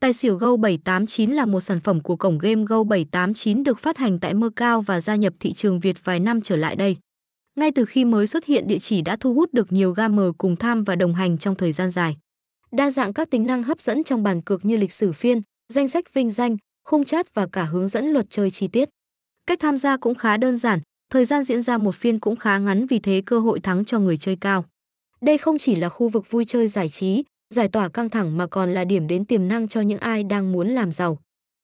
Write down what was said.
Tài xỉu Go 789 là một sản phẩm của cổng game Go 789 được phát hành tại Mơ Cao và gia nhập thị trường Việt vài năm trở lại đây. Ngay từ khi mới xuất hiện địa chỉ đã thu hút được nhiều gamer cùng tham và đồng hành trong thời gian dài. Đa dạng các tính năng hấp dẫn trong bàn cược như lịch sử phiên, danh sách vinh danh, khung chat và cả hướng dẫn luật chơi chi tiết. Cách tham gia cũng khá đơn giản, thời gian diễn ra một phiên cũng khá ngắn vì thế cơ hội thắng cho người chơi cao. Đây không chỉ là khu vực vui chơi giải trí, giải tỏa căng thẳng mà còn là điểm đến tiềm năng cho những ai đang muốn làm giàu.